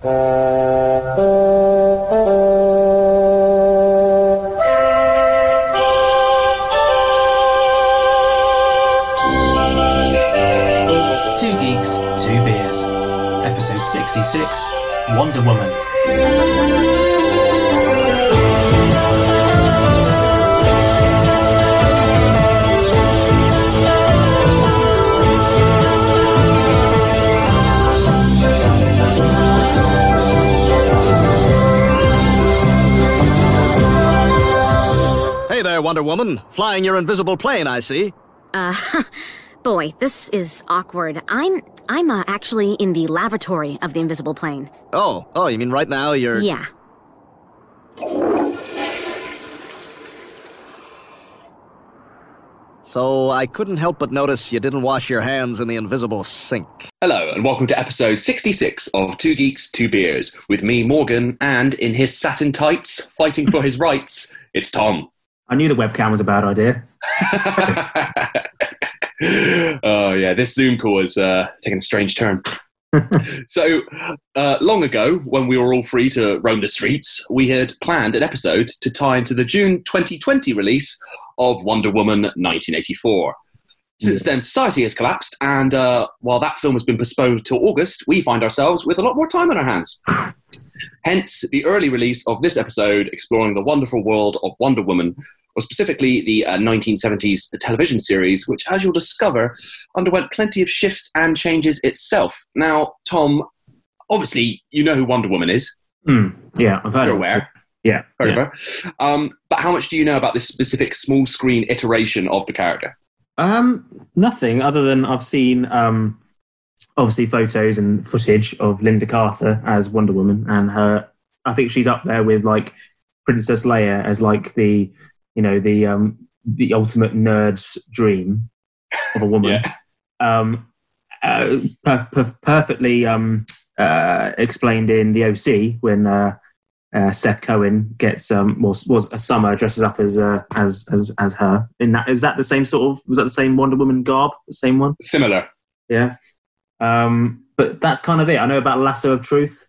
Two Geeks, Two Beers. Episode 66 Wonder Woman. Wonder Woman. Flying your invisible plane, I see. Boy, this is awkward. I'm I'm uh, actually in the lavatory of the invisible plane. Oh, oh, you mean right now you're. Yeah. So I couldn't help but notice you didn't wash your hands in the invisible sink. Hello, and welcome to episode 66 of Two Geeks, Two Beers, with me, Morgan, and in his satin tights, fighting for his rights, it's Tom. I knew the webcam was a bad idea. oh, yeah, this Zoom call is uh, taking a strange turn. so, uh, long ago, when we were all free to roam the streets, we had planned an episode to tie into the June 2020 release of Wonder Woman 1984. Since then, society has collapsed, and uh, while that film has been postponed till August, we find ourselves with a lot more time on our hands. Hence, the early release of this episode exploring the wonderful world of Wonder Woman, or specifically the uh, 1970s television series, which, as you'll discover, underwent plenty of shifts and changes itself. Now, Tom, obviously, you know who Wonder Woman is. Hmm. Yeah, I've heard You're aware. Yeah. Yeah. Um, but how much do you know about this specific small screen iteration of the character? Um, nothing other than I've seen um, obviously photos and footage of Lynda Carter as Wonder Woman, and her. I think she's up there with like Princess Leia as like the you know the um, the ultimate nerd's dream of a woman. um, uh, per- per- perfectly um, uh, explained in the OC when uh, uh, Seth Cohen gets um, was was a summer dresses up as uh, as as as her. In that is that the same sort of was that the same Wonder Woman garb? The same one? Similar. Yeah. Um, but that's kind of it. I know about Lasso of Truth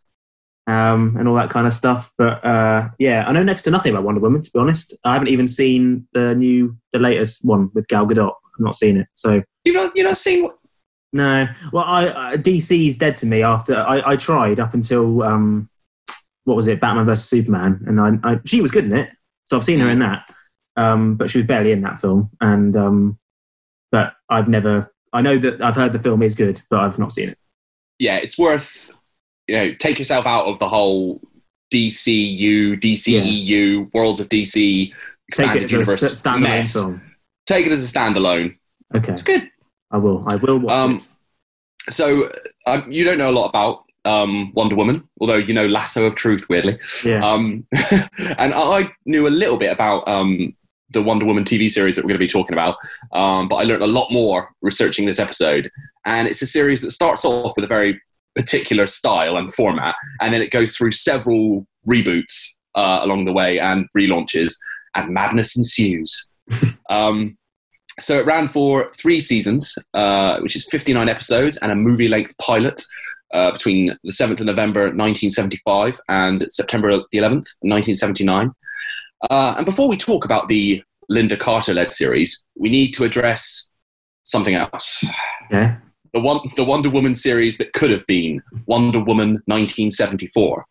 um, and all that kind of stuff. But uh, yeah, I know next to nothing about Wonder Woman. To be honest, I haven't even seen the new, the latest one with Gal Gadot. I've not seen it. So You've not, you've not seen what? no. Well, I, I DC's dead to me. After I, I tried up until um, what was it, Batman vs Superman, and I, I she was good in it. So I've seen her in that. Um, but she was barely in that film, and um, but I've never. I know that I've heard the film is good, but I've not seen it. Yeah, it's worth, you know, take yourself out of the whole DCU, DCEU, Worlds of DC, Take expanded it as a universe standalone mess. film. Take it as a standalone. Okay, It's good. I will. I will watch Um, it. So um, you don't know a lot about um, Wonder Woman, although you know Lasso of Truth, weirdly. Yeah. Um, and I knew a little bit about um, the Wonder Woman TV series that we're going to be talking about, um, but I learned a lot more researching this episode. And it's a series that starts off with a very particular style and format, and then it goes through several reboots uh, along the way and relaunches, and madness ensues. um, so it ran for three seasons, uh, which is 59 episodes and a movie length pilot uh, between the 7th of November 1975 and September the 11th, 1979. Uh, and before we talk about the Linda Carter led series, we need to address something else. yeah. The, one, the Wonder Woman series that could have been Wonder Woman 1974.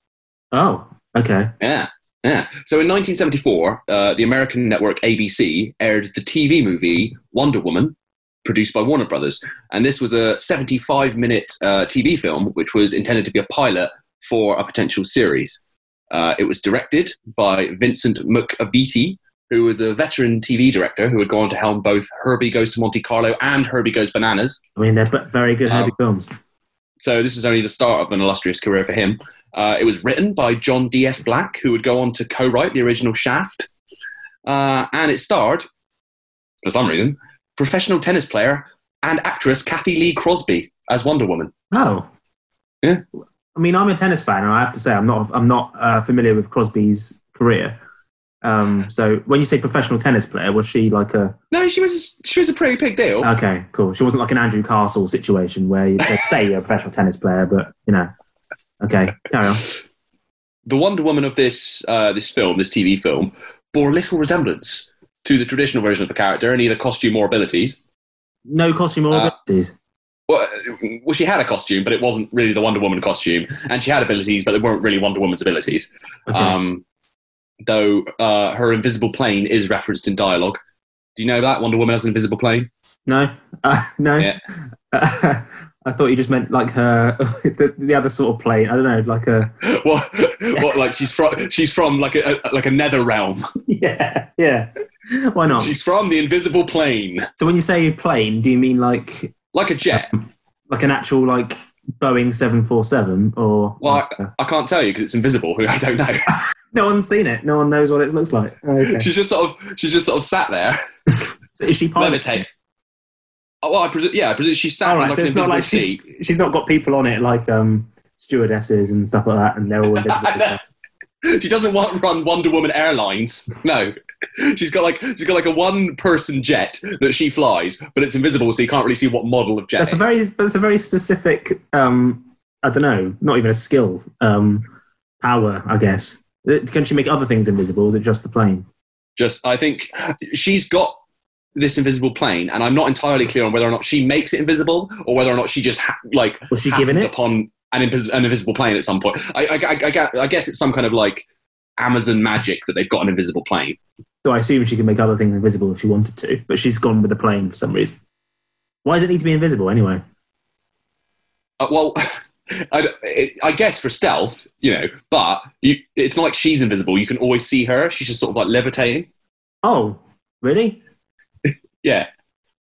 Oh. Okay. Yeah. Yeah. So in 1974, uh, the American network ABC aired the TV movie Wonder Woman, produced by Warner Brothers. And this was a 75 minute uh, TV film, which was intended to be a pilot for a potential series. Uh, it was directed by Vincent McEveety, who was a veteran TV director who had gone on to helm both Herbie Goes to Monte Carlo and Herbie Goes Bananas. I mean, they're b- very good Herbie Um, films. So this was only the start of an illustrious career for him. Uh, it was written by John D.F. Black, who would go on to co-write the original Shaft, uh, and it starred, for some reason, professional tennis player and actress Cathy Lee Crosby as Wonder Woman. Oh. Yeah. I mean, I'm a tennis fan, and I have to say, I'm not. I'm not uh, familiar with Crosby's career. Um, so when you say professional tennis player, was she like a? No, she was she was a pretty big deal. Okay, cool. She wasn't like an Andrew Castle situation where you say you're a professional tennis player, but you know. Okay, carry on. The Wonder Woman of this uh, this film, this TV film, bore little resemblance to the traditional version of the character in either costume or abilities. No costume or Uh, abilities. Well, uh, well, she had a costume, but it wasn't really the Wonder Woman costume, and she had abilities, but they weren't really Wonder Woman's abilities. Okay. Um, though uh, her invisible plane is referenced in dialogue. Do you know that Wonder Woman has an invisible plane? no, uh, no. Yeah. I thought you just meant like her the, the other sort of plane. I don't know, like a what? What? Like she's from? She's from like a, a like a nether realm. yeah, yeah. Why not? She's from the invisible plane, So when you say plane, do you mean like like a jet. like an actual like Boeing seven four seven or? Well, I can't tell you because it's invisible. I don't know. no one's seen it. No one knows what it looks like. Okay. she's just sort of she's just sort of sat there, Is she levitate. Oh, well, I presume, yeah, I presume she's sat right, like so an invisible like seat. she's, she's not got people on it like um stewardesses and stuff like that, and they're all invisible. She doesn't want run Wonder Woman Airlines. No, she's got like she's got like a one person jet that she flies, but it's invisible, so you can't really see what model of jet. That's a very that's a very specific. Um, I don't know, not even a skill. Um, power, I guess. Uh, Can she make other things invisible? Is it just the plane? just I think she's got this invisible plane, and I'm not entirely clear on whether or not she makes it invisible or whether or not she just ha- like Was she given it? upon an, invis- an invisible plane at some point. I, I, I, I guess it's some kind of like Amazon magic that they've got an invisible plane. So I assume she can make other things invisible if she wanted to, but she's gone with the plane for some reason. Why does it need to be invisible anyway? Uh, well, I, I guess for stealth, you know, but you, it's not like she's invisible. You can always see her. She's just sort of like levitating. Oh, really? Yeah.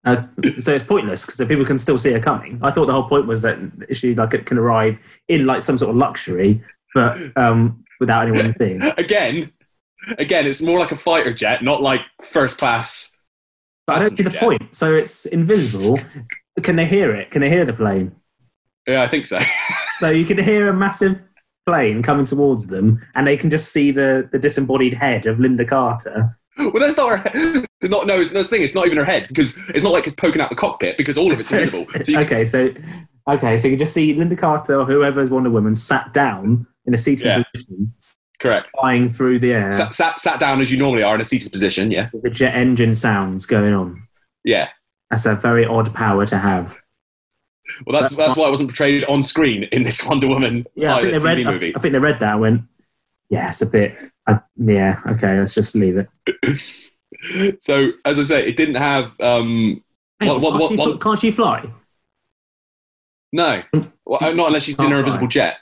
Uh, so it's pointless because the people can still see her coming. I thought the whole point was that she like can arrive in like some sort of luxury, but um, without anyone seeing. Again, again, it's more like a fighter jet, not like first class. But I don't see the jet. point. So it's invisible. Can they hear it? Can they hear the plane? Yeah, I think so. So you can hear a massive plane coming towards them, and they can just see the, the disembodied head of Lynda Carter. well, that's not her. It's not. No, it's, the thing. It's not even her head because it's not like it's poking out the cockpit because all of it's invisible. So okay, so okay, so you can just see Lynda Carter or whoever's Wonder Woman sat down in a seated Yeah. position, correct. flying through the air Sat, sat sat down as you normally are in a seated position. Yeah, with the jet engine sounds going on. yeah. That's a very odd power to have. Well, that's That's why it wasn't portrayed on screen in this Wonder Woman Yeah, I think they TV read. I. I think they read that and went, "Yeah, it's a bit. Uh, yeah, okay, let's just leave it." So, as I say, it didn't have. Um, What- what- can't, what- can't she fly? no, well, uh, not unless she's in her invisible jet.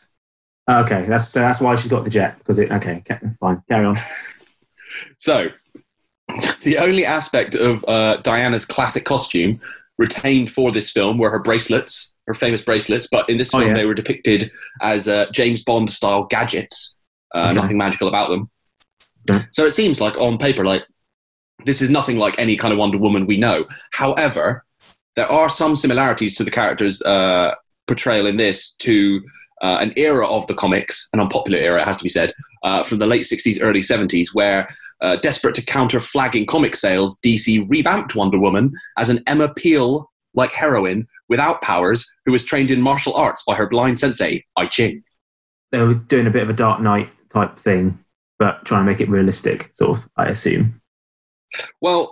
Okay, that's so that's why she's got the jet because it. Okay, fine, carry on. So, the only aspect of uh, Diana's classic costume retained for this film were her bracelets, her famous bracelets. But in this Oh, film, yeah. they were depicted as uh, James Bond style gadgets. Uh, Okay. Nothing magical about them. Yeah. So it seems like on paper, like this is nothing like any kind of Wonder Woman we know. However, there are some similarities to the character's uh, portrayal in this to uh, an era of the comics, an unpopular era, it has to be said, uh, from the late 60s, early 70s, where uh, desperate to counter flagging comic sales, DC revamped Wonder Woman as an Emma Peel like heroine without powers who was trained in martial arts by her blind sensei, I Ching. They were doing a bit of a Dark Knight type thing, but trying to make it realistic, sort of. I assume. Well,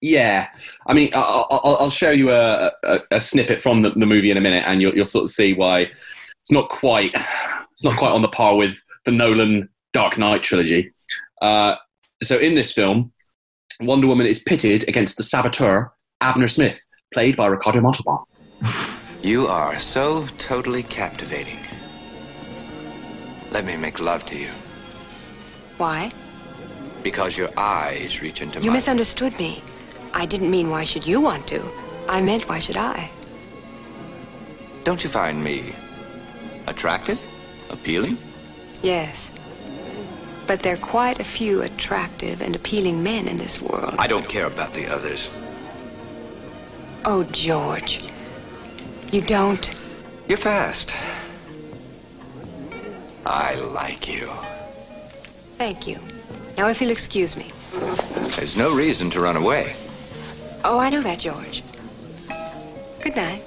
yeah. I mean, I- I- I'll, I'll show you a, a, a snippet from the, the movie in a minute, and you'll, you'll sort of see why it's not quite it's not quite on the par with the Nolan Dark Knight trilogy. Uh, so, in this film, Wonder Woman is pitted against the saboteur Abner Smith, played by Ricardo Montalban. You are so totally captivating. Let me make love to you Why? because your eyes reach into my. You misunderstood me. I didn't mean why should you want to. I meant why should I? Don't you find me attractive? Appealing? Yes. But there are quite a few attractive and appealing men in this world. I don't care about the others. Oh, George. You don't? You're fast. I like you. Thank you. Now, if you'll excuse me. There's no reason to run away. Oh, I know that, George. Good night.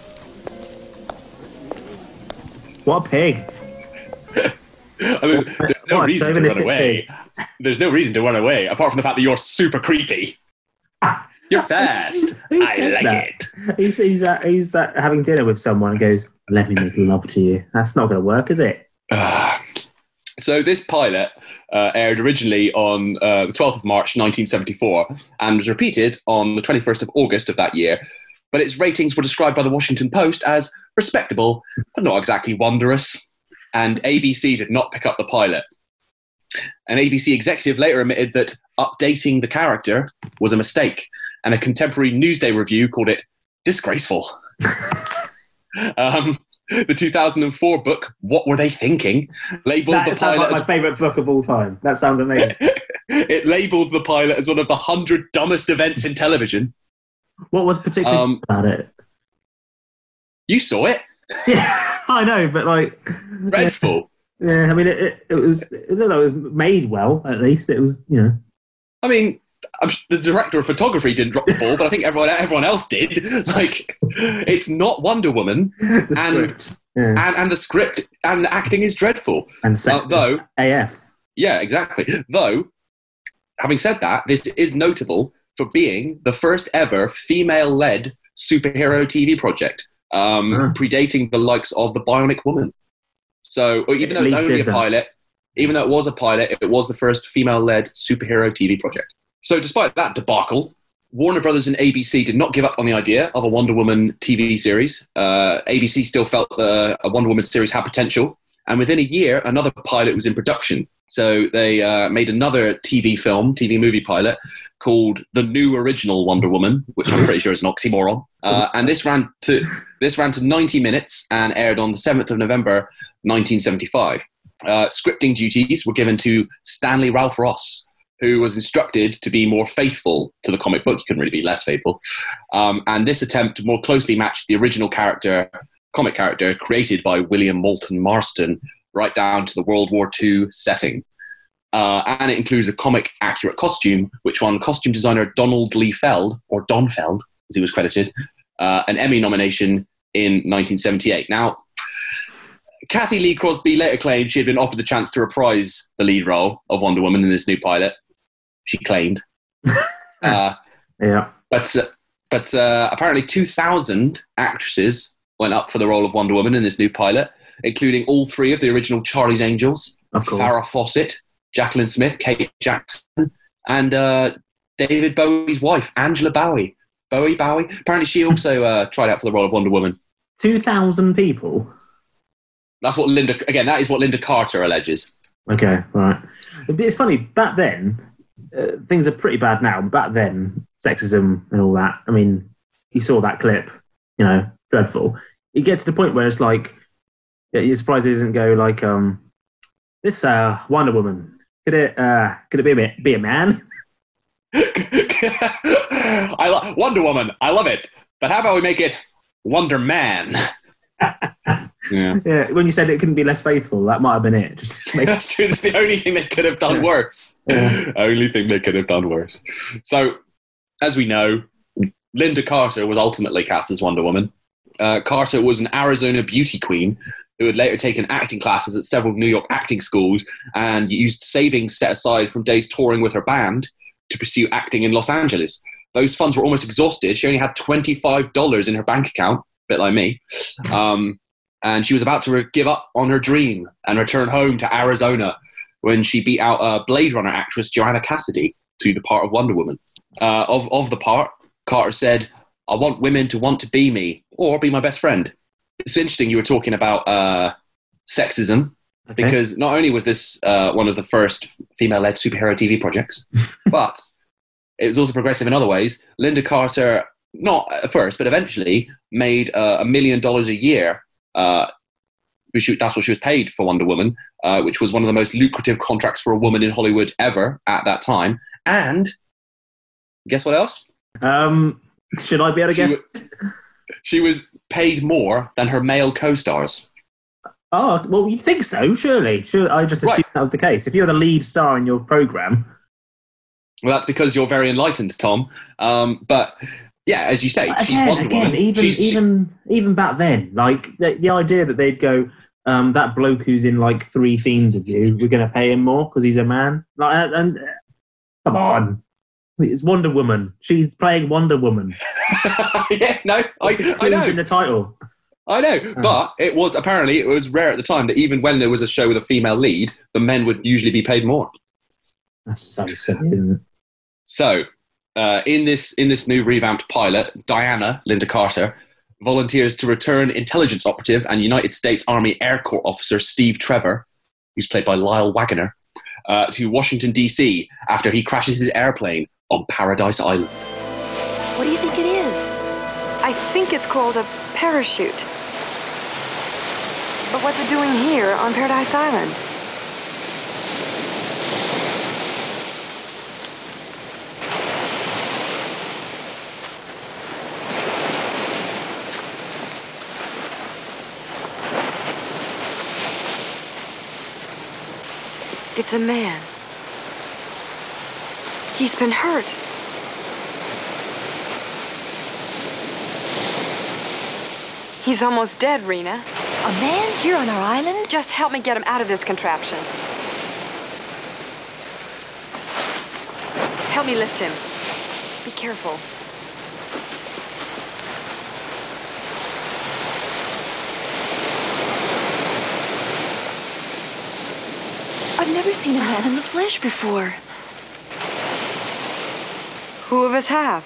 What a pig! I mean, there's no What, reason to run chauvinistic away. There's no reason to run away apart from the fact that you're super creepy. You're fast. Who I says like that? it. He's, he's, uh, he's uh, having dinner with someone and goes, "Let me make love to you." That's not going to work, is it? So this pilot uh, aired originally on uh, the 12th of March 1974 and was repeated on the 21st of August of that year. But its ratings were described by the Washington Post as respectable, but not exactly wondrous. And ABC did not pick up the pilot. An ABC executive later admitted that updating the character was a mistake, and a contemporary Newsday review called it disgraceful. um, the 2004 book, What Were They Thinking? labeled That the sounds pilot like as my favourite book of all time. That sounds amazing. it labeled the pilot as one of the hundred dumbest events in television. what was particularly Um, about it? You saw it, Yeah, I know, but like, dreadful. yeah, I mean, it, it, it was, it was made well. At least it was, you know. I mean, the director of photography didn't drop the ball, but I think everyone everyone else did. Like, it's not Wonder Woman, And-. Yeah. and and the script and the acting is dreadful. And sex uh, though- AF. Yeah, exactly. Though, having said that, this is notable for being the first ever female-led superhero TV project, um, predating the likes of the Bionic Woman. So, even At though it's only a that. pilot, even though it was a pilot, it was the first female-led superhero TV project. So, despite that debacle, Warner Brothers and ABC did not give up on the idea of a Wonder Woman TV series. Uh, ABC still felt that a Wonder Woman series had potential, and within a year, another pilot was in production. So they uh, made another TV film, TV movie pilot called The New Original Wonder Woman, which I'm pretty sure is an oxymoron. Uh, and this ran to this ran to 90 minutes and aired on the 7th of November 1975. Uh, scripting duties were given to Stanley Ralph Ross, who was instructed to be more faithful to the comic book. You couldn't really be less faithful. Um, and this attempt more closely matched the original character, comic character created by William Moulton Marston, right down to the World War II setting. Uh, and it includes a comic accurate costume, which won costume designer Donald Lee Feld, or Don Feld, as he was credited, uh, an Emmy nomination in 1978. Now, Cathy Lee Crosby later claimed she had been offered the chance to reprise the lead role of Wonder Woman in this new pilot. She claimed. uh, Yeah. but uh, but uh, apparently 2,000 actresses went up for the role of Wonder Woman in this new pilot, including all three of the original Charlie's Angels. Farrah Fawcett, Jaclyn Smith, Kate Jackson, and uh, David Bowie's wife, Angela Bowie. Bowie, Bowie. Apparently, she also uh, tried out for the role of Wonder Woman. 2,000 people. That's what Lynda. Again, that is what Lynda Carter alleges. Okay, right. It's funny, back then, uh, things are pretty bad now. but Back then, sexism and all that, I mean, you saw that clip, you know, dreadful. You get to the point where it's like, you're surprised they didn't go like, um, this uh, Wonder Woman, could it, uh, could it be a, be a man? I lo- Wonder Woman. I love it. But how about we make it Wonder Man? yeah. Yeah, when you said it couldn't be less faithful, that might have been it. Just make, That's true. It's the only thing they could have done Yeah. worse. Yeah. Only thing they could have done worse. So, as we know, Lynda Carter was ultimately cast as Wonder Woman. Uh, Carter was an Arizona beauty queen who had later taken acting classes at several New York acting schools and used savings set aside from days touring with her band to pursue acting in Los Angeles. Those funds were almost exhausted. She only had $25 in her bank account, bit like me. Um, and she was about to re- give up on her dream and return home to Arizona when she beat out uh, Blade Runner actress Joanna Cassidy to the part of Wonder Woman. Uh, of, of the part, Carter said, I want women to want to be me or be my best friend. It's interesting you were talking about uh, sexism Okay. because not only was this uh, one of the first female led superhero TV projects, but it was also progressive in other ways. Lynda Carter, not at first, but eventually made uh, a million dollars a year. Uh, she- that's what she was paid for Wonder Woman, uh, which was one of the most lucrative contracts for a woman in Hollywood ever at that time. And guess what else? um, should I be able to She, guess? wa- she was paid more than her male co stars. Oh, well, you'd think so, surely. Sure, I just assumed Right. that was the case. If you're the lead star in your program, Well, that's because you're very enlightened, Tom. Um, but yeah, as you say, she's again, Wonder again, Woman. even She's- she- even even back then, like the, the idea that they'd go, um, that bloke who's in like three scenes of you, we're going to pay him more because he's a man. Like, and, and come on, it's Wonder Woman. She's playing Wonder Woman. yeah, no, I, I know. in the title. I know, but it was apparently it was rare at the time that even when there was a show with a female lead, the men would usually be paid more. That's so silly, isn't it? So, uh, in this in this new revamped pilot, Diana Lynda Carter volunteers to return intelligence operative and United States Army Air Corps officer Steve Trevor, who's played by Lyle Waggoner, uh, to Washington D.C. after he crashes his airplane on Paradise Island. What do you think it is? I think it's called a parachute. But what's it doing here on Paradise Island? It's a man. He's been hurt. He's almost dead, Rena. A man here on our island? Just help me get him out of this contraption. Help me lift him. Be careful. Never seen a man in the flesh before. Who of us have?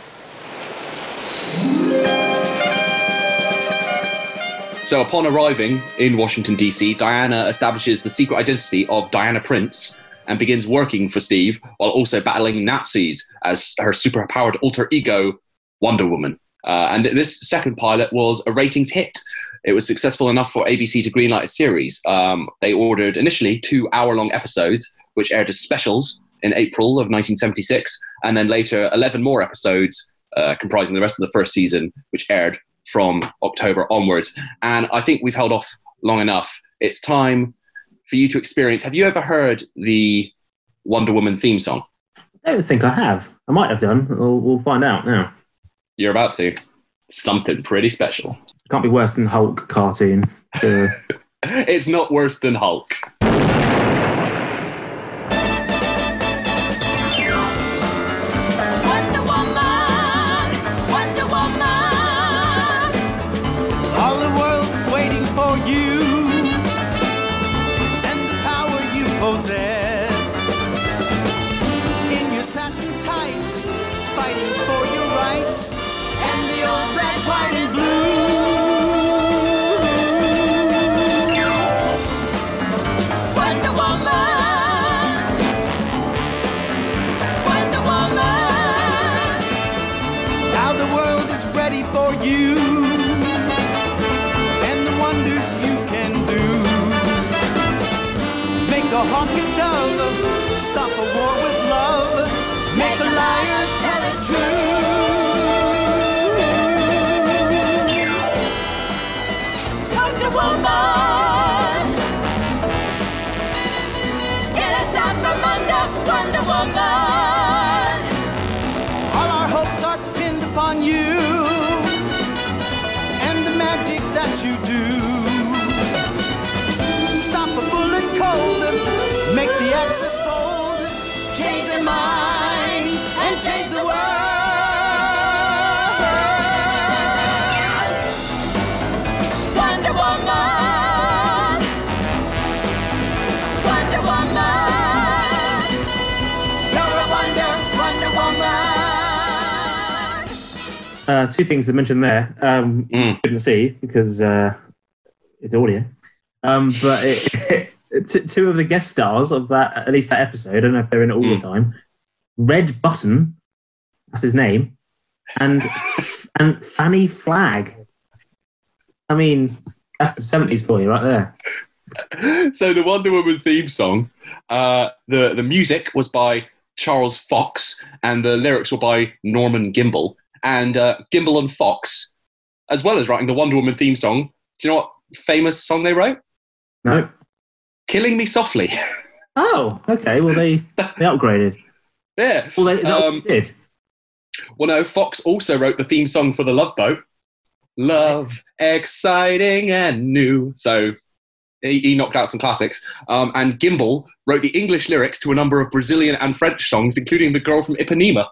So, upon arriving in Washington, D.C., Diana establishes the secret identity of Diana Prince and begins working for Steve while also battling Nazis as her superpowered alter ego, Wonder Woman. Uh, and this second pilot was a ratings hit. It was successful enough for ABC to greenlight a series. Um, they ordered initially two hour long episodes, which aired as specials in April of 1976, and then later 11 more episodes uh, comprising the rest of the first season, which aired from October onwards. And I think we've held off long enough. It's time for you to experience. Have you ever heard the Wonder Woman theme song? I don't think I have. I might have done. We'll, we'll find out now. You're about to. Something pretty special. Can't be worse than Hulk cartoon. Uh, It's not worse than Hulk. Uh, two things to mention there. Um, Mm. Couldn't see because uh, it's audio. Um, but it, t- two of the guest stars of that, at least that episode, I don't know if they're in it all the Mm. time. Red Button, that's his name, and and Fanny Flagg. I mean, that's the seventies for you right there. so the Wonder Woman theme song, uh, the the music was by Charles Fox, and the lyrics were by Norman Gimbel. And uh, Gimbel and Fox, as well as writing the Wonder Woman theme song, do you know what famous song they wrote? No. "Killing Me Softly." Oh, okay. Well, they they upgraded. yeah. Well, they, is that what Um, they did? Well, no, Fox also wrote the theme song for The Love Boat. Love, exciting and new. So He, he knocked out some classics. Um, and Gimbel wrote the English lyrics to a number of Brazilian and French songs, including The Girl from Ipanema.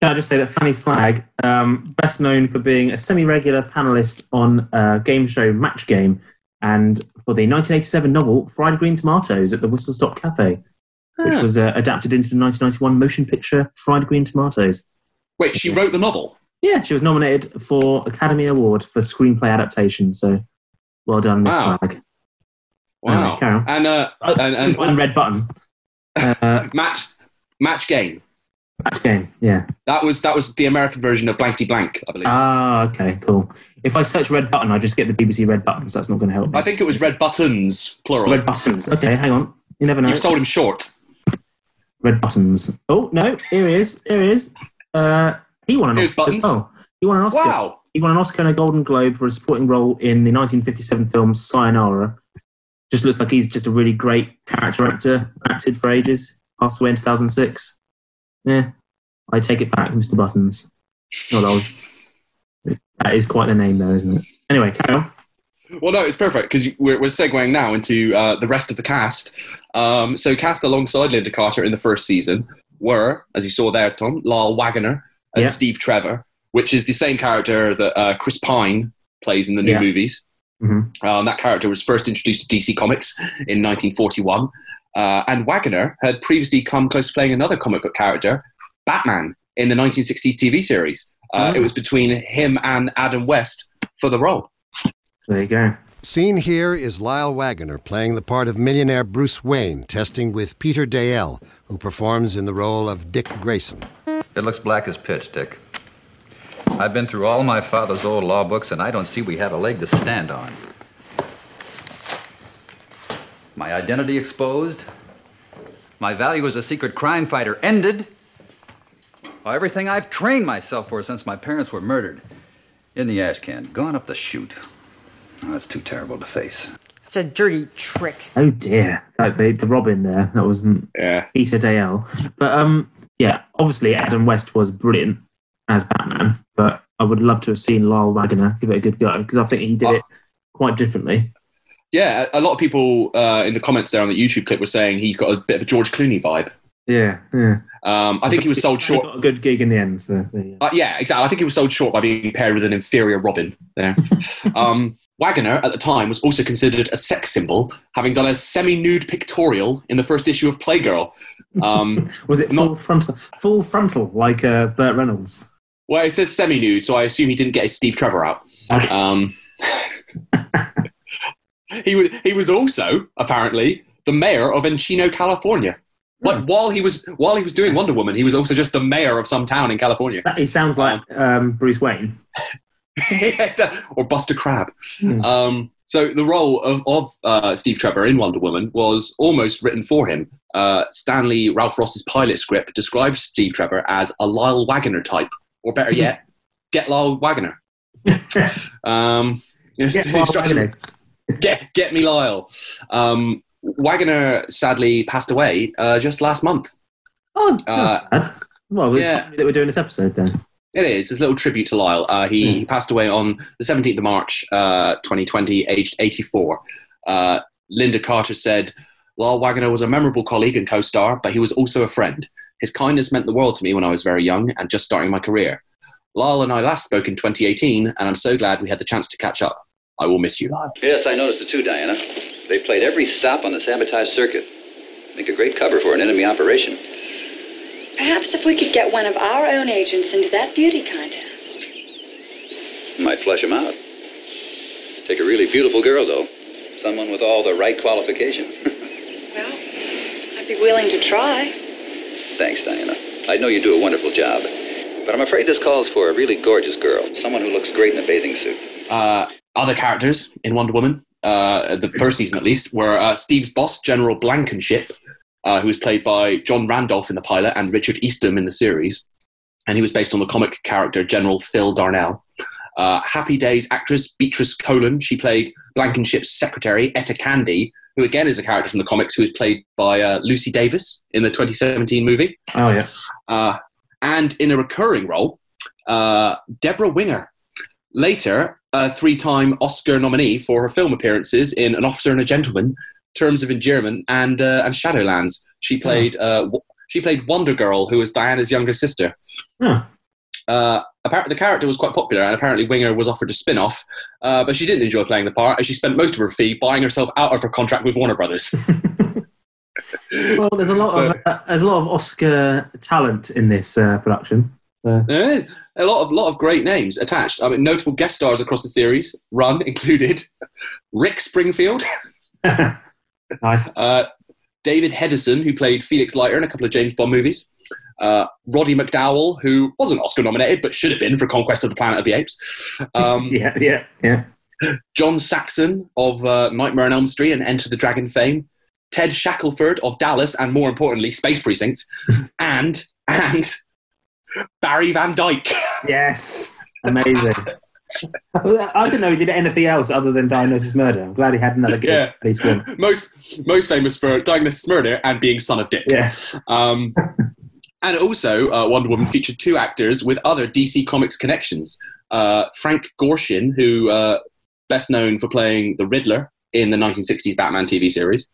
Can I just say that Fanny Flagg, um, best known for being a semi-regular panelist on a game show Match Game, and for the 1987 novel Fried Green Tomatoes at the Whistle Stop Cafe, which was uh, adapted into the 1991 motion picture Fried Green Tomatoes. Wait, she wrote the novel? Yeah, she was nominated for Academy Award for screenplay adaptation. So, well done, Miss Wow. Flagg. Wow. Anyway. And, uh, and, and, One red button. Uh, match, match Game. Match game. Yeah. That was that was the American version of Blankety Blank, I believe. Ah, okay, cool. If I search red button, I just get the BBC red buttons. That's not going to help. Me. I think it was Red Buttons, plural. Red buttons. Okay, hang on. You never know. You've sold him short. Red buttons. Oh no, here he is. Here he is. Uh, he won an Here's Oscar. buttons. Well. He won an Oscar. Wow. He won an Oscar and a Golden Globe for a supporting role in the 1957 film Sayonara. Just looks like he's just a really great character actor. Acted for ages. Passed away in 2006. Yeah, I take it back, Mr. Buttons. Well, that was. That is quite the name, though, isn't it? Anyway, carry on. Well, no, it's perfect because we're, we're segueing now into uh, the rest of the cast. Um, so, cast alongside Lynda Carter in the first season were, as you saw there, Tom, Lyle Waggoner as Yeah. Steve Trevor, which is the same character that uh, Chris Pine plays in the new Yeah. movies. Mhm. Um, that character was first introduced to DC Comics in 1941. Uh, and Waggoner had previously come close to playing another comic book character, Batman, in the 1960s TV series. Uh, Oh. It was between him and Adam West for the role. There you go. Seen here is Lyle Waggoner playing the part of millionaire Bruce Wayne, testing with Peter Dale, who performs in the role of Dick Grayson. It looks black as pitch, Dick. I've been through all my father's old law books, and I don't see we have a leg to stand on. My identity exposed. My value as a secret crime fighter ended. Everything I've trained myself for since my parents were murdered. In the ash can, gone up the chute. Oh, that's too terrible to face. It's a dirty trick. Oh dear, like the, the Robin there. That wasn't Yeah. Peter Dale. But um, yeah, obviously Adam West was brilliant as Batman. But I would love to have seen Lyle Waggoner give it a good go because I think he did it quite differently. Yeah, a lot of people uh, in the comments there on the YouTube clip were saying he's got a bit of a George Clooney vibe. Yeah, yeah. Um, I think he was sold He short. got a good gig in the end. So go. Uh, yeah, exactly. I think he was sold short by being paired with an inferior Robin there. um, Waggoner at the time was also considered a sex symbol, having done a semi-nude pictorial in the first issue of Playgirl. Um, was it full frontal? Full frontal, like uh, Burt Reynolds. well, it says semi-nude, so I assume he didn't get his Steve Trevor out. Um, he was he was also apparently the mayor of Encino, California. Like while he was while he was doing Wonder Woman, he was also just the mayor of some town in California. He sounds like um, Bruce Wayne. or Buster Crabbe. Um, so the role of, of uh, Steve Trevor in Wonder Woman was almost written for him. Uh, Stanley Ralph Ross's pilot script describes Steve Trevor as a Lyle Waggoner type, or better yet, get Lyle Waggoner. um, yes, Get Lyle Waggoner. Get get me Lyle. Um, Waggoner sadly passed away uh, just last month. Oh, Uh, that's bad. Well, it's yeah. that we're doing this episode then. It is. It's a little tribute to Lyle. Uh, he, he passed away on the 17th of March, uh, 2020, aged 84. Uh, Lynda Carter said, Lyle Waggoner was a memorable colleague and co star, but he was also a friend. His kindness meant the world to me when I was very young and just starting my career. Lyle and I last spoke in 2018, and I'm so glad we had the chance to catch up. I will miss you, Lyle. Yes, I noticed it too, Diana. They played every stop on the sabotage circuit. Make a great cover for an enemy operation. Perhaps if we could get one of our own agents into that beauty contest. Might flush them out. Take a really beautiful girl, though. Someone with all the right qualifications. Well, I'd be willing to try. Thanks, Diana. I know you do a wonderful job. But I'm afraid this calls for a really gorgeous girl. Someone who looks great in a bathing suit. Uh, other characters in Wonder Woman, uh, the first season at least, were uh, Steve's boss, General Blankenship, uh, who was played by John Randolph in the pilot and Richard Eastham in the series. And he was based on the comic character General Phil Darnell. Uh, Happy Days actress Beatrice Colen, she played Blankenship's secretary, Etta Candy, who again is a character from the comics who was played by uh, Lucy Davis in the 2017 movie. Oh, yeah. Uh, and in a recurring role, uh, Deborah Winger. Later, a three-time Oscar nominee for her film appearances in An Officer and a Gentleman, Terms of Endearment, and uh, and Shadowlands. She played uh, w- she played Wonder Girl, who was Diana's younger sister. Huh. Uh, apparently, the character was quite popular, and apparently Winger was offered a spin-off, uh, but she didn't enjoy playing the part, as she spent most of her fee buying herself out of her contract with Warner Brothers. Well, there's a lot So- of uh, there's a lot of Oscar talent in this uh, production. There is. A lot of lot of great names attached. I mean, notable guest stars across the series run included Rick Springfield, nice. uh, David Hedison, who played Felix Leiter in a couple of James Bond movies, uh, Roddy McDowall, who wasn't Oscar nominated but should have been for Conquest of the Planet of the Apes, um, yeah, yeah, yeah. John Saxon of uh, Nightmare on Elm Street and Enter the Dragon fame, Ted Shackelford of Dallas, and more importantly, Space Precinct, and and Barry Van Dyke. Yes, amazing. I didn't know he did anything else other than Diagnosis Murder. I'm glad he had another good Yeah. at least one. most most famous for Diagnosis Murder and being son of Dick. Yeah. Um, and also, uh, Wonder Woman featured two actors with other DC Comics connections. Uh, Frank Gorshin, who uh, best known for playing the Riddler in the 1960s Batman TV series,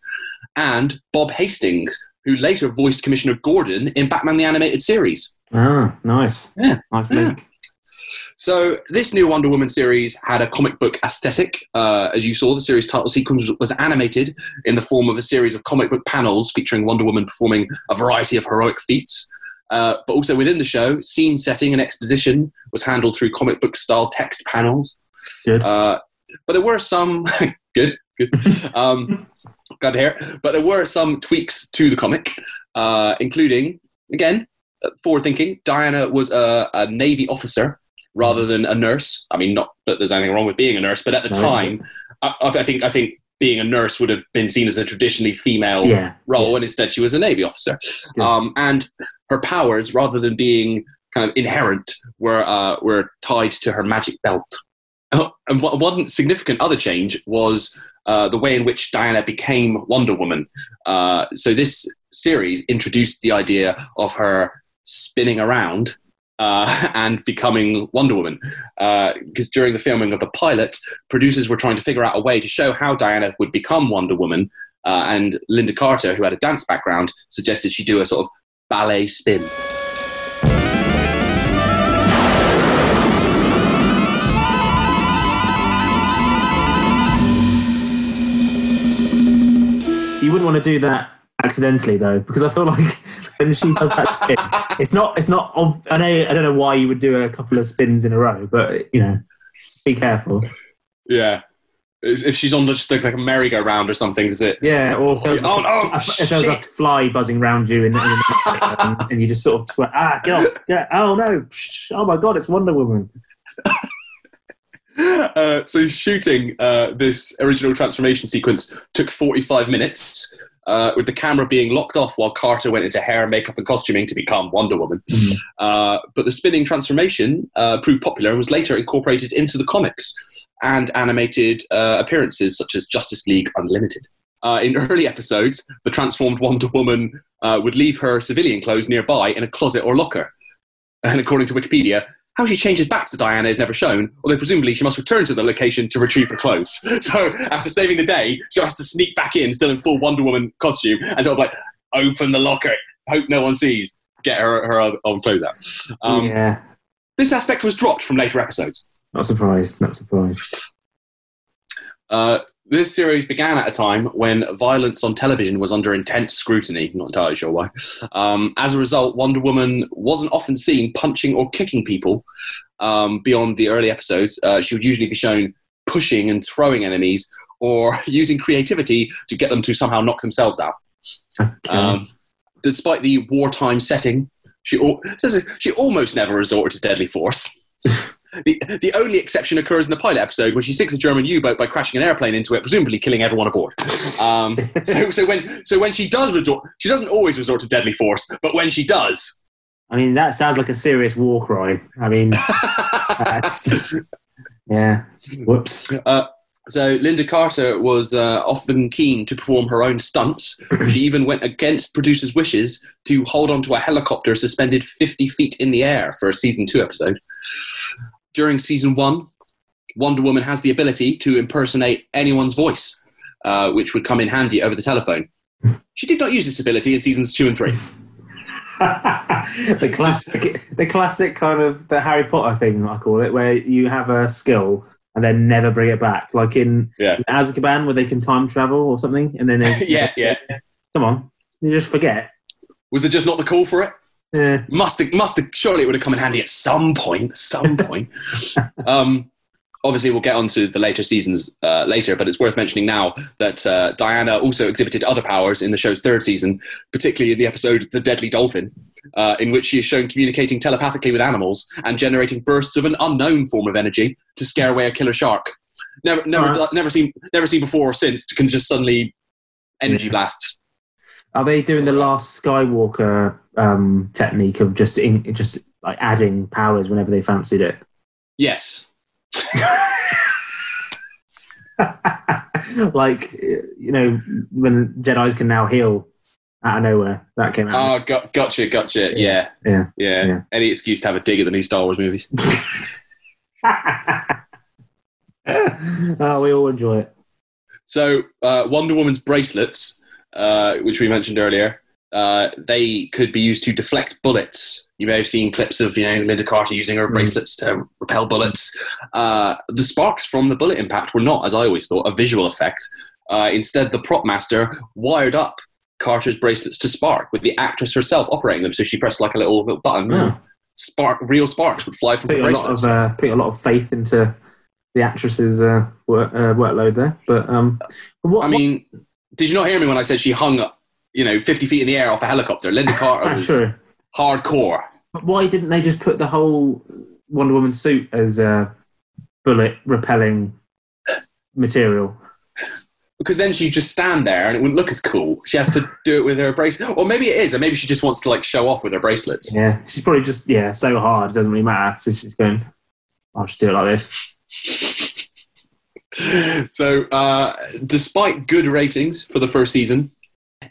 and Bob Hastings, who later voiced Commissioner Gordon in Batman the Animated Series. Ah, nice. Yeah. Nice Yeah. link. So this new Wonder Woman series had a comic book aesthetic. Uh, as you saw, the series title sequence was animated in the form of a series of comic book panels featuring Wonder Woman performing a variety of heroic feats. Uh, but also within the show, scene setting and exposition was handled through comic book style text panels. Good. Uh, but there were some good, good. Um, glad to hear. it. But there were some tweaks to the comic, uh, including again forward thinking. Diana was a, a navy officer rather than a nurse. I mean, not that there's anything wrong with being a nurse, but at the No. time, I, I think I think being a nurse would have been seen as a traditionally female Yeah, role, and instead she was a navy officer. Um, and her powers, rather than being kind of inherent, were uh, were tied to her magic belt. And one- significant other change was uh, the way in which Diana became Wonder Woman. Uh, so this series introduced the idea of her spinning around uh, and becoming Wonder Woman. Because during the filming of the pilot, producers were trying to figure out a way to show how Diana would become Wonder Woman. Uh, and Lynda Carter, who had a dance background, suggested she do a sort of ballet spin. You wouldn't want to do that accidentally though, because I feel like when she does that spin, it's not. It's not. I know. I don't know why you would do a couple of spins in a row, but you know, be careful. Yeah. If she's on just like a merry-go-round or something, is it? Yeah, or if there's, Oh, no, a, if there's a fly buzzing around you in, in the and, and you just sort of tw- ah get off, get, oh no, oh my god, it's Wonder Woman. Uh, so shooting uh, this original transformation sequence took 45 minutes, uh, with the camera being locked off while Carter went into hair, makeup, and costuming to become Wonder Woman. Uh, but the spinning transformation uh, proved popular and was later incorporated into the comics and animated uh, appearances such as Justice League Unlimited. Uh, in early episodes, the transformed Wonder Woman uh, would leave her civilian clothes nearby in a closet or locker. And according to Wikipedia, how she changes back to Diana is never shown, although presumably she must return to the location to retrieve her clothes. So after saving the day, she has to sneak back in, still in full Wonder Woman costume, and sort of like open the locker, hope no one sees, get her her old- clothes out. Um, yeah, This aspect was dropped from later episodes. not surprised, not surprised. Uh, this series began at a time when violence on television was under intense scrutiny. Not entirely sure why. Um, as a result, Wonder Woman wasn't often seen punching or kicking people. Um, beyond the early episodes, uh, she would usually be shown pushing and throwing enemies or using creativity to get them to somehow knock themselves out. Um, despite the wartime setting, she al- she almost never resorted to deadly force. the, the only exception occurs in the pilot episode when she sinks a German U-boat by crashing an airplane into it, presumably killing everyone aboard. Um, so, so when so when she does resort, she doesn't always resort to deadly force, but when she does, I mean, that sounds like a serious war crime. I mean, yeah. Whoops. Uh, so Lynda Carter was uh, often keen to perform her own stunts. she even went against producers' wishes to hold onto a helicopter suspended 50 feet in the air for a season two episode. During season one, Wonder Woman has the ability to impersonate anyone's voice, uh, which would come in handy over the telephone. She did not use this ability in seasons two and three. the classic, the classic kind of the Harry Potter thing, I call it, where you have a skill and then never bring it back, like in Yeah. Azkaban, where they can time travel or something, and then they, yeah, yeah. come on, you just forget. Was it just not the call for it? Yeah. Must have, must have, surely it would have come in handy at some point. Some point. um, obviously, we'll get onto the later seasons uh, later, but it's worth mentioning now that uh, Diana also exhibited other powers in the show's third season, particularly in the episode "The Deadly Dolphin." Uh, in which she is shown communicating telepathically with animals and generating bursts of an unknown form of energy to scare away a killer shark. Never, never, never seen, never seen before or since. To can just suddenly energy blasts. Are they doing the last Skywalker um, technique of just in, just like adding powers whenever they fancied it? Yes, like you know when Jedi's can now heal out of nowhere. That came out. Oh, got, gotcha, gotcha. Yeah. Yeah. yeah, Yeah. Any excuse to have a dig at the new Star Wars movies. oh, we all enjoy it. so, uh, Wonder Woman's bracelets, uh, which we mentioned earlier, uh, they could be used to deflect bullets. You may have seen clips of you know Lynda Carter using her bracelets to repel bullets. Uh, the sparks from the bullet impact were not, as I always thought, a visual effect. Uh, instead, the prop master wired up Carter's bracelets to spark with the actress herself operating them. So she pressed like a little, little button. Oh. Spark, real sparks would fly from Put the a lot of uh, put a lot of faith into the actress's uh, work, workload there. But um, what, I mean, did you not hear me when I said she hung, you know, 50 feet in the air off a helicopter? Lynda Carter was True. hardcore. But why didn't they just put the whole Wonder Woman suit as a bullet repelling material? Because then she'd just stand there and it wouldn't look as cool. She has to do it with her bracelet. Or maybe it is, and maybe she just wants to like show off with her bracelets. Yeah, she's probably just yeah so hard. It doesn't really matter. So she's going. Oh, I'll just do it like this. So, uh, despite good ratings for the first season,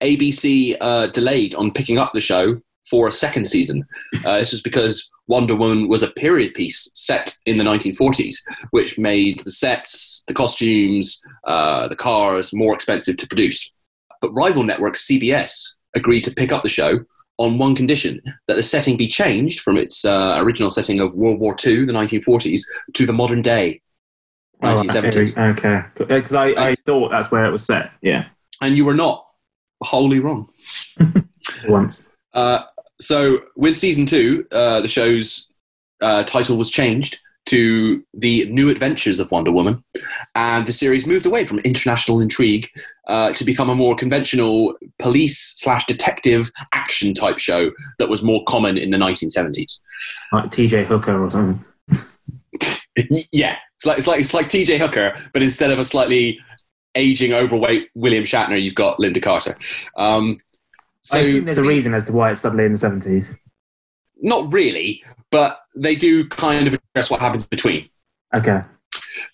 ABC uh, delayed on picking up the show for a second season. Uh, this was because Wonder Woman was a period piece set in the 1940s, which made the sets, the costumes, uh, the cars more expensive to produce. But rival network CBS agreed to pick up the show on one condition that the setting be changed from its uh, original setting of World War II, the 1940s, to the modern day, Oh, 1970s. okay, because I, I thought that's where it was set. Yeah, and you were not wholly wrong. once. Uh, so with season two, uh, the show's uh, title was changed to the New Adventures of Wonder Woman, and the series moved away from international intrigue uh, to become a more conventional police slash detective action type show that was more common in the 1970s. Like T.J. Hooker or something. yeah, it's like it's like it's like T.J. Hooker, but instead of a slightly aging, overweight William Shatner, you've got Lynda Carter. Um, so I assume there's a reason as to why it's suddenly in the seventies. Not really, but they do kind of address what happens between. Okay.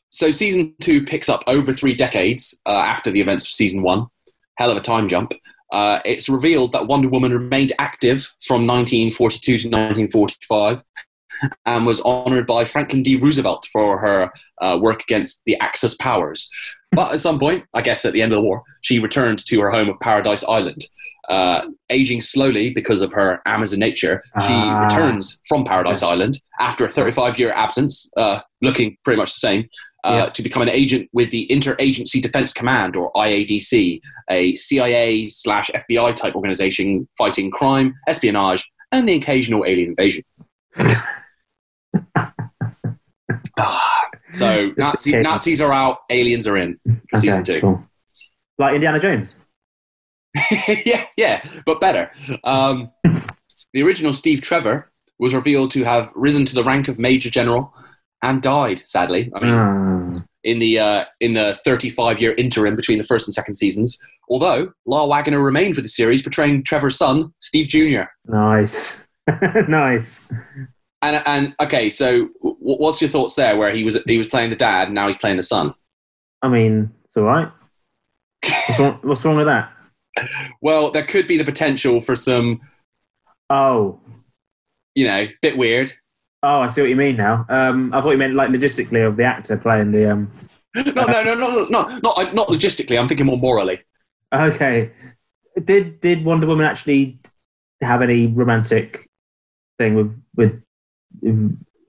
So season two picks up over three decades uh, after the events of season one. Hell of a time jump. Uh, it's revealed that Wonder Woman remained active from 1942 to 1945 and was honored by Franklin D. Roosevelt for her uh, work against the Axis powers. But at some point, I guess at the end of the war, she returned to her home of Paradise Island. Uh, aging slowly because of her Amazon nature, she Ah. returns from Paradise Island after a 35 year absence, uh, looking pretty much the same, uh, Yeah. to become an agent with the Interagency Defense Command, or IADC, a CIA slash FBI type organization fighting crime, espionage, and the occasional alien invasion. Ah, so Nazi. Nazis are out, aliens are in for season two. cool. Like Indiana Jones. yeah, yeah, but better. Um, the original Steve Trevor was revealed to have risen to the rank of Major General and died. Sadly, I mean, Ah, in the uh, in the 35 year interim between the first and second seasons. Although Lyle Waggoner remained with the series, portraying Trevor's son, Steve Jr. nice, nice. And and okay, so w- what's your thoughts there? Where he was he was playing the dad, and now he's playing the son. I mean, it's all right. What's wrong, what's wrong with that? Well, there could be the potential for some, Oh, you know, bit weird. Oh, I see what you mean now. Um, I thought you meant like logistically of the actor playing the. Um... No, no, no, no, no, not not not logistically. I'm thinking more morally. Okay. Did did Wonder Woman actually have any romantic thing with with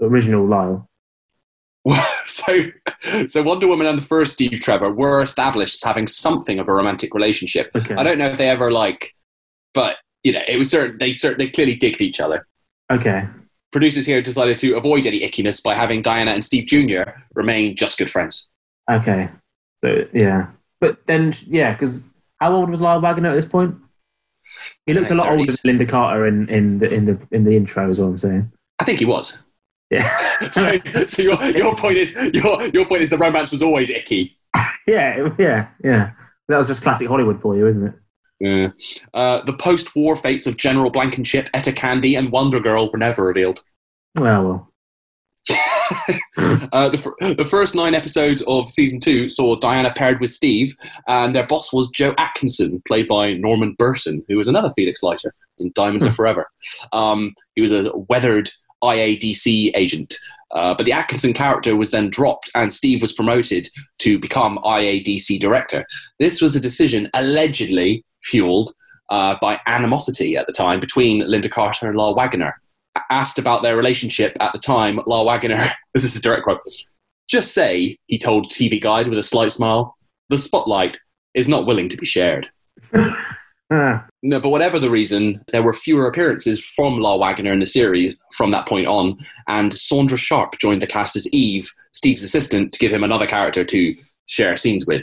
original Lyle? so, so Wonder Woman and the first Steve Trevor were established as having something of a romantic relationship. Okay. I don't know if they ever like, but you know, it was certain they certainly clearly digged each other. Okay. Producers here decided to avoid any ickiness by having Diana and Steve Jr. remain just good friends. Okay. So yeah, but then yeah, because how old was Lyle Waggoner at this point? He looked a uh, lot older than Lynda Carter in, in the in the in the intro. Is all I'm saying. I think he was. Yeah. so, so your, your point is your your point is the romance was always icky. yeah, yeah, yeah. That was just classic Hollywood for you, isn't it? Yeah. Uh, the post-war fates of General Blankenship, Etta Candy, and Wonder Girl were never revealed. Well, well. uh, the, f- the first nine episodes of season two saw Diana paired with Steve, and their boss was Joe Atkinson, played by Norman Burton, who was another Felix Leiter in Diamonds Are Forever. Um, he was a weathered IADC agent. Uh, but the Atkinson character was then dropped, and Steve was promoted to become IADC director. This was a decision allegedly fueled uh, by animosity at the time between Lynda Carter and Lyle Waggoner. Asked about their relationship at the time, Lyle Waggoner, this is a direct quote, just say, he told TV Guide with a slight smile, the spotlight is not willing to be shared. No, but whatever the reason, there were fewer appearances from Lyle Waggoner in the series from that point on, and Saundra Sharp joined the cast as Eve, Steve's assistant, to give him another character to share scenes with.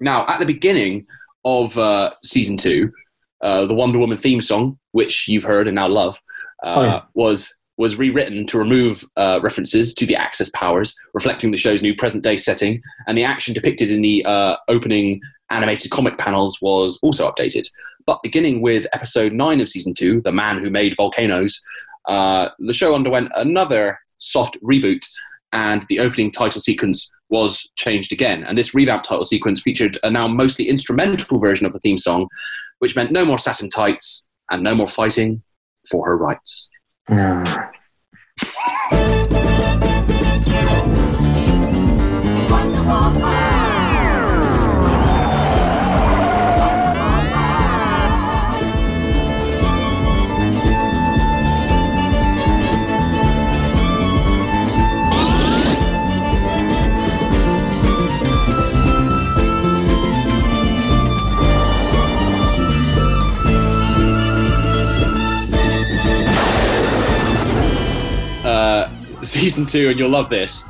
Now, at the beginning of uh, season two, uh, the Wonder Woman theme song, which you've heard and now love, uh, Oh, yeah. was was rewritten to remove uh, references to the Axis powers, reflecting the show's new present day setting, and the action depicted in the uh, opening animated comic panels was also updated. But beginning with episode nine of season two, The Man Who Made Volcanoes, uh, the show underwent another soft reboot, and the opening title sequence was changed again. And this revamped title sequence featured a now mostly instrumental version of the theme song, which meant no more satin tights and no more fighting for her rights. uh, season two, and you'll love this.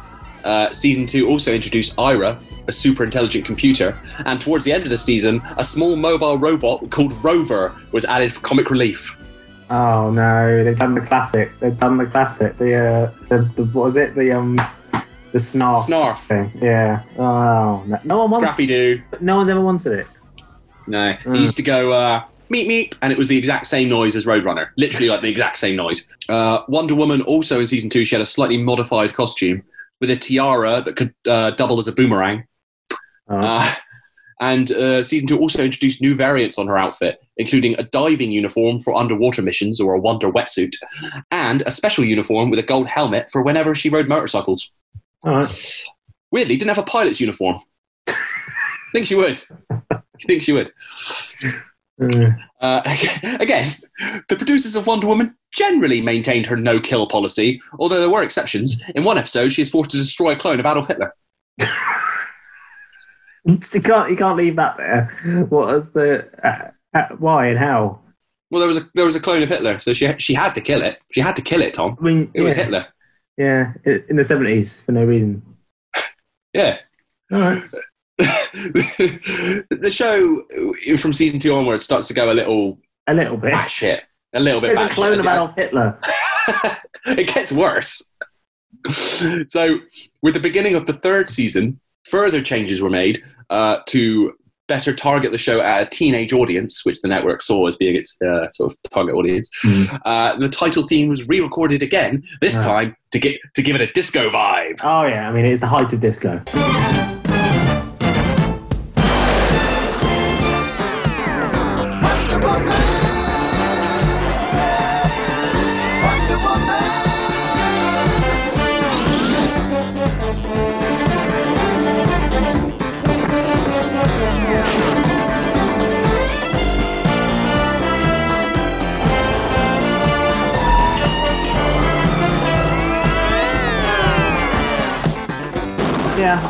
Uh, season two also introduced Ira, a super intelligent computer, and towards the end of the season, a small mobile robot called Rover was added for comic relief. Oh no, they've done the classic. They've done the classic. The uh, the, the what was it? The um, the snarf. Snarf. Thing. Yeah. Oh no, no one wants. Scrappy Doo. No one's ever wanted it. No, he used to go uh, meep meep, and it was the exact same noise as Roadrunner, literally like the exact same noise. Uh, Wonder Woman also in season two, she had a slightly modified costume with a tiara that could uh, double as a boomerang. Uh, and uh, season two also introduced new variants on her outfit, including a diving uniform for underwater missions or a wonder wetsuit, and a special uniform with a gold helmet for whenever she rode motorcycles. Weirdly, didn't have a pilot's uniform. think she would. think she would. Uh, again, the producers of Wonder Woman generally maintained her no kill policy, although there were exceptions. In one episode, she is forced to destroy a clone of Adolf Hitler. You can't you can't leave that there. What was the uh, uh, why and how? Well, there was a there was a clone of Hitler, so she she had to kill it. She had to kill it, Tom. I mean, It was. Hitler. Yeah, in the seventies for no reason. Yeah. All right. the show from season two onwards starts to go a little a little bit batshit. A little bit There's a clone of it- Adolf Hitler. it gets worse. so, with the beginning of the third season, further changes were made uh, to better target the show at a teenage audience, which the network saw as being its uh, sort of target audience. Uh, the title theme was re-recorded again, this Ah. time to get to give it a disco vibe. Oh yeah, I mean it's the height of disco.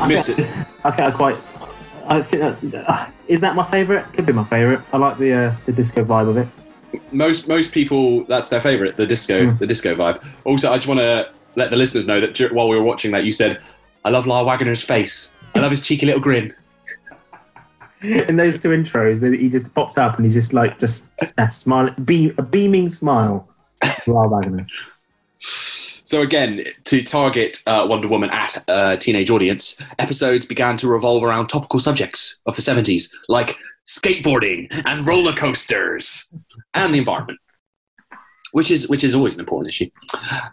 Missed it. I think I quite. I think that, uh, is that my favourite? Could be my favourite. I like the uh, the disco vibe of it. most most people that's their favorite the disco the disco vibe also i just want to let the listeners know that dur- while we were watching that you said i love Lyle waggoner's face i love his cheeky little grin In those two intros, that he just pops up and he's just like just a smile, beam, a beaming smile. Lyle Waggoner. So again to target uh, wonder woman at a teenage audience episodes began to revolve around topical subjects of the 70s like skateboarding and roller coasters and the environment which is which is always an important issue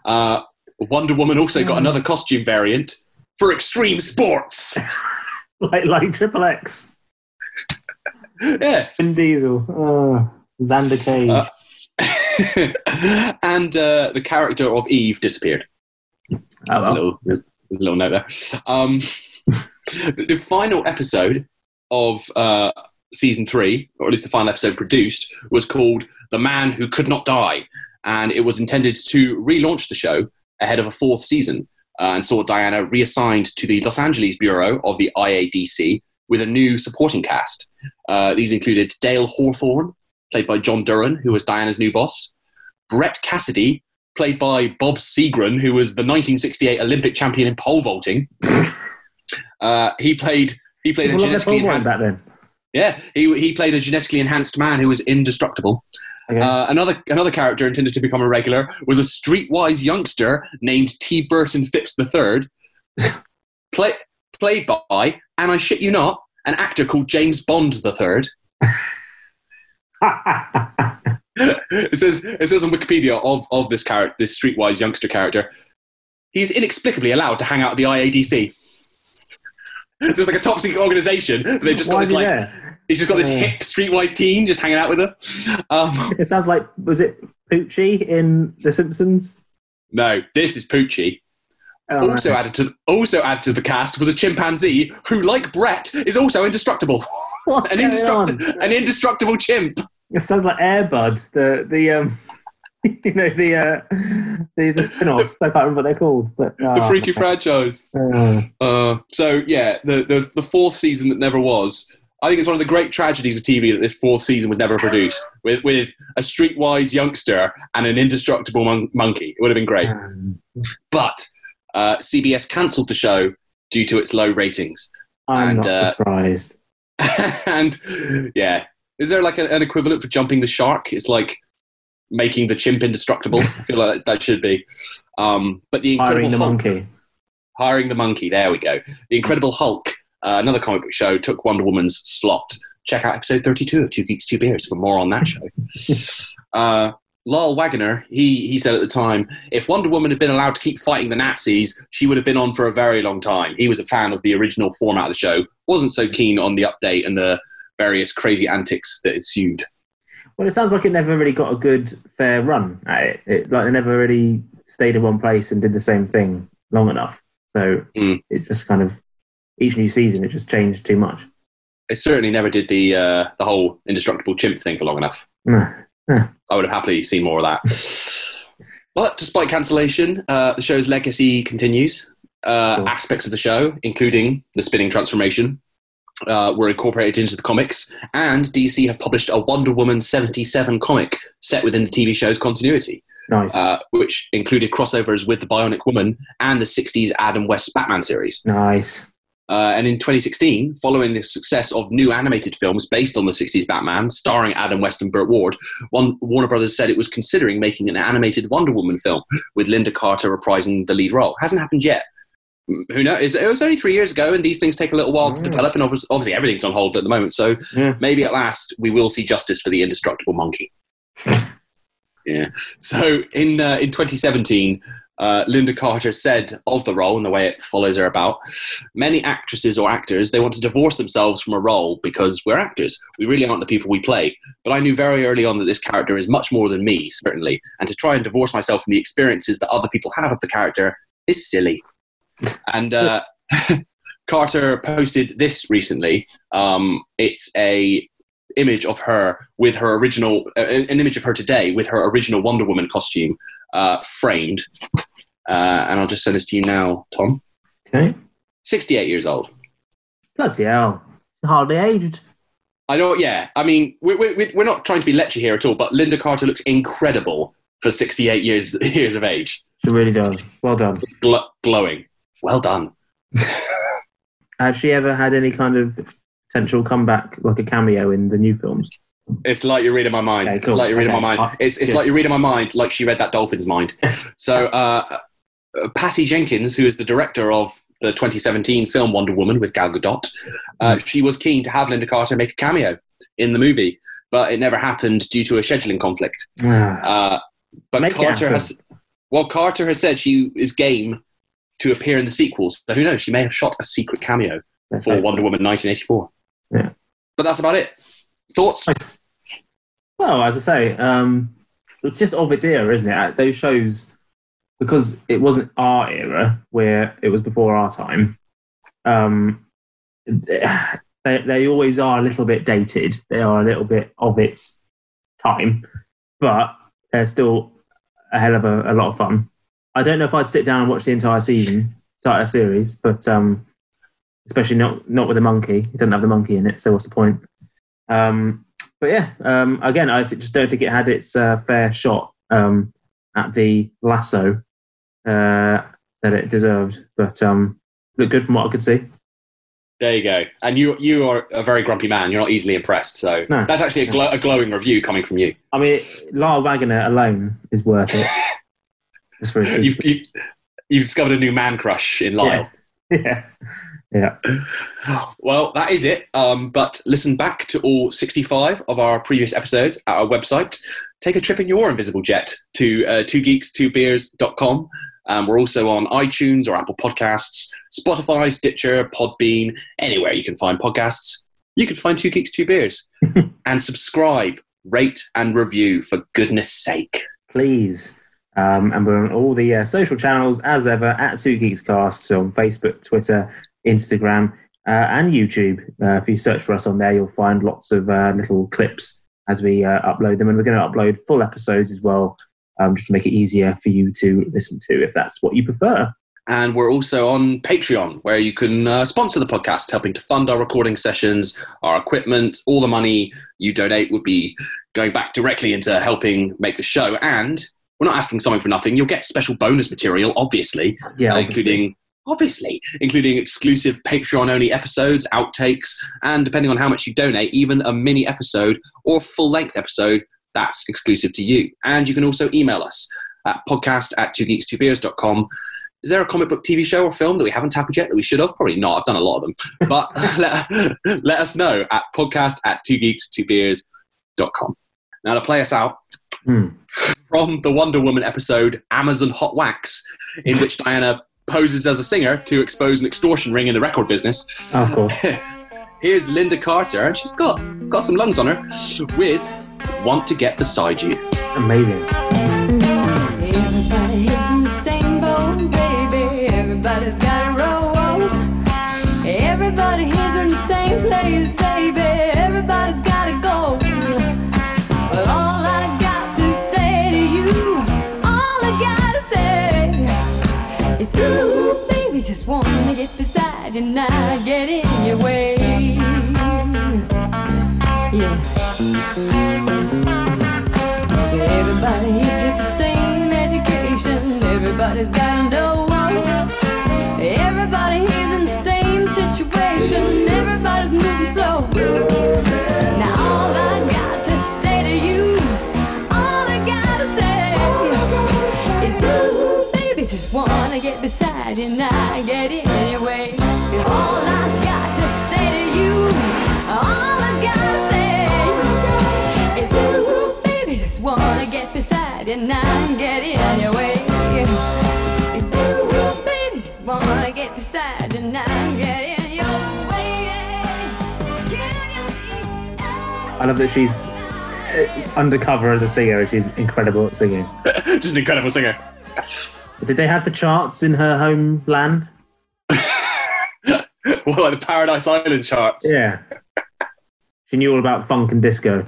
uh, wonder woman also got another costume variant for extreme sports like like Triple X. yeah. Vin Diesel. Oh, Xander Cage. Uh, and uh, the character of Eve disappeared. Oh, There's, a little, there's a little note there. Um, the, the final episode of uh, season three, or at least the final episode produced, was called "The Man Who Could Not Die," and it was intended to relaunch the show ahead of a fourth season, uh, and saw Diana reassigned to the Los Angeles bureau of the IADC with a new supporting cast. Uh, these included Dale Hawthorne, played by John Duran, who was Diana's new boss. Brett Cassidy, played by Bob Seagren, who was the 1968 Olympic champion in pole vaulting. Uh, he played he played a People their genetically enhanced, back then. yeah he, he played a genetically enhanced man who was indestructible. Uh, another another character intended to become a regular was a streetwise youngster named T. Burton Phipps III, play, played by, and I shit you not, an actor called James Bond III. it says it says on Wikipedia of, of this character, this streetwise youngster character, he's inexplicably allowed to hang out at the IADC. so it's like a top secret organization. But they've just got this like there? he's just got this hip streetwise teen just hanging out with her. Um, It sounds like was it Poochie in The Simpsons? no, this is Poochie. Oh, also right. added to also added to the cast was a chimpanzee who, like Brett, is also indestructible. What's an on? an indestructible chimp. It sounds like Airbud, the the um, you know the uh, the the spin-offs. I can't remember what they're called, but the oh, freaky okay. franchise. Uh, Uh, so yeah, the, the the fourth season that never was. I think it's one of the great tragedies of TV that this fourth season was never produced with with a streetwise youngster and an indestructible mon- monkey. It would have been great, but uh, CBS cancelled the show due to its low ratings. I'm And, not uh, surprised. and yeah, is there like a, an equivalent for jumping the shark? It's like making the chimp indestructible. I feel like that should be. Um, but the Incredible Hiring the Hulk, monkey. hiring the monkey. There we go. The Incredible Hulk, uh, another comic book show, took Wonder Woman's slot. Check out episode thirty-two of Two Geeks, Two Beers for more on that show. uh, Lyle Waggoner, he he said at the time, if Wonder Woman had been allowed to keep fighting the Nazis, she would have been on for a very long time. He was a fan of the original format of the show, wasn't so keen on the update and the various crazy antics that ensued. Well, it sounds like it never really got a good, fair run at it. it like, it never really stayed in one place and did the same thing long enough. So Mm. it just kind of, each new season, it just changed too much. It certainly never did the uh, the whole indestructible chimp thing for long enough. Nah. I would have happily seen more of that. but despite cancellation, uh, the show's legacy continues. Uh, Aspects of the show, including the spinning transformation, uh, were incorporated into the comics, and DC have published a Wonder Woman 77 comic set within the TV show's continuity. Nice. Uh, which included crossovers with the Bionic Woman and the 60s Adam West Batman series. Nice. Uh, and in 2016, following the success of new animated films based on the 60s Batman, starring Adam West and Burt Ward, one, Warner Brothers said it was considering making an animated Wonder Woman film with Lynda Carter reprising the lead role. Hasn't happened yet. Mm, Who knows? It was only three years ago, and these things take a little while to develop, and obviously, everything's on hold at the moment. So maybe at last we will see justice for the indestructible monkey. yeah. So in uh, in 2017, uh, Lynda Carter said of the role and the way it follows her about, many actresses or actors they want to divorce themselves from a role because we're actors. We really aren't the people we play. But I knew very early on that this character is much more than me, certainly, and to try and divorce myself from the experiences that other people have of the character is silly. And uh, Carter posted this recently. Um, it's a image of her with her original, uh, an image of her today with her original Wonder Woman costume uh, framed. Uh, and I'll just send this to you now, Tom. Okay. 68 years old. Bloody hell. Hardly aged. I know, yeah. I mean, we're, we're, we're not trying to be lechy here at all, but Lynda Carter looks incredible for 68 years years of age. She really does. Well done. Gl- glowing. Well done. Has she ever had any kind of potential comeback, like a cameo in the new films? It's like you're reading my mind. Okay, It's like you're reading Okay. my mind. It's, it's like you're reading my mind, like she read that dolphin's mind. So, uh, uh, Patty Jenkins, who is the director of the 2017 film Wonder Woman with Gal Gadot, uh, Mm. she was keen to have Lynda Carter make a cameo in the movie, but it never happened due to a scheduling conflict. Uh, but Make Carter has, well, Carter has said she is game to appear in the sequels. So who knows? She may have shot a secret cameo for hope Wonder Woman 1984. Yeah. But that's about it. Thoughts? Well, as I say, um, it's just of its era, isn't it? Uh, Those shows, because it wasn't our era, where it was before our time, um, they, they always are a little bit dated. They are a little bit of its time, but they're still a hell of a, a lot of fun. I don't know if I'd sit down and watch the entire season, entire series, but um, especially not not with a monkey. It doesn't have the monkey in it, so what's the point? Um, but yeah, um, again, I th- just don't think it had its uh, fair shot um, at the lasso uh, that it deserved. But um, looked good from what I could see. There you go. And you you are a very grumpy man. You're not easily impressed. So No. that's actually a, glo- a glowing review coming from you. I mean, Lyle Waggoner alone is worth it. For his- You've, you, you've discovered a new man crush in Lyle. yeah, yeah. Well, that is it. Um, but listen back to all 65 of our previous episodes at our website. Take a trip in your invisible jet to uh, twogeeks2beers.com. Um, we're also on iTunes or Apple Podcasts, Spotify, Stitcher, Podbean, anywhere you can find podcasts. You can find Two Geeks, Two Beers. and subscribe, rate, and review for goodness sake. please. Um, and we're on all the uh, social channels as ever at Two Geeks Cast on Facebook, Twitter, Instagram, uh, and YouTube. Uh, if you search for us on there, you'll find lots of uh, little clips as we uh, upload them. And we're going to upload full episodes as well, um, just to make it easier for you to listen to if that's what you prefer. And we're also on Patreon, where you can uh, sponsor the podcast, helping to fund our recording sessions, our equipment. All the money you donate would be going back directly into helping make the show. And we're not asking something for nothing. You'll get special bonus material, obviously, Yeah, uh, obviously. including obviously including exclusive Patreon only episodes, outtakes, and depending on how much you donate, even a mini episode or full length episode that's exclusive to you. And you can also email us at podcast at twogeeks2beers.com. Is there a comic book TV show or film that we haven't tackled yet that we should have? Probably not. I've done a lot of them. But let, let us know at podcast at twogeeks2beers.com. Now, to play us out, Hmm. from the Wonder Woman episode Amazon Hot Wax, in which Diana poses as a singer to expose an extortion ring in the record business. Oh, of course. Here's Lynda Carter, and she's got got some lungs on her, with "Want to Get Beside You." Amazing. Everybody's in the same boat, baby. Everybody's got a row. Everybody's in the same place, I love that she's uh, undercover as a singer. She's incredible at singing. Just an incredible singer. Did they have the charts in her homeland? Well, like the Paradise Island charts. Yeah. She knew all about funk and disco.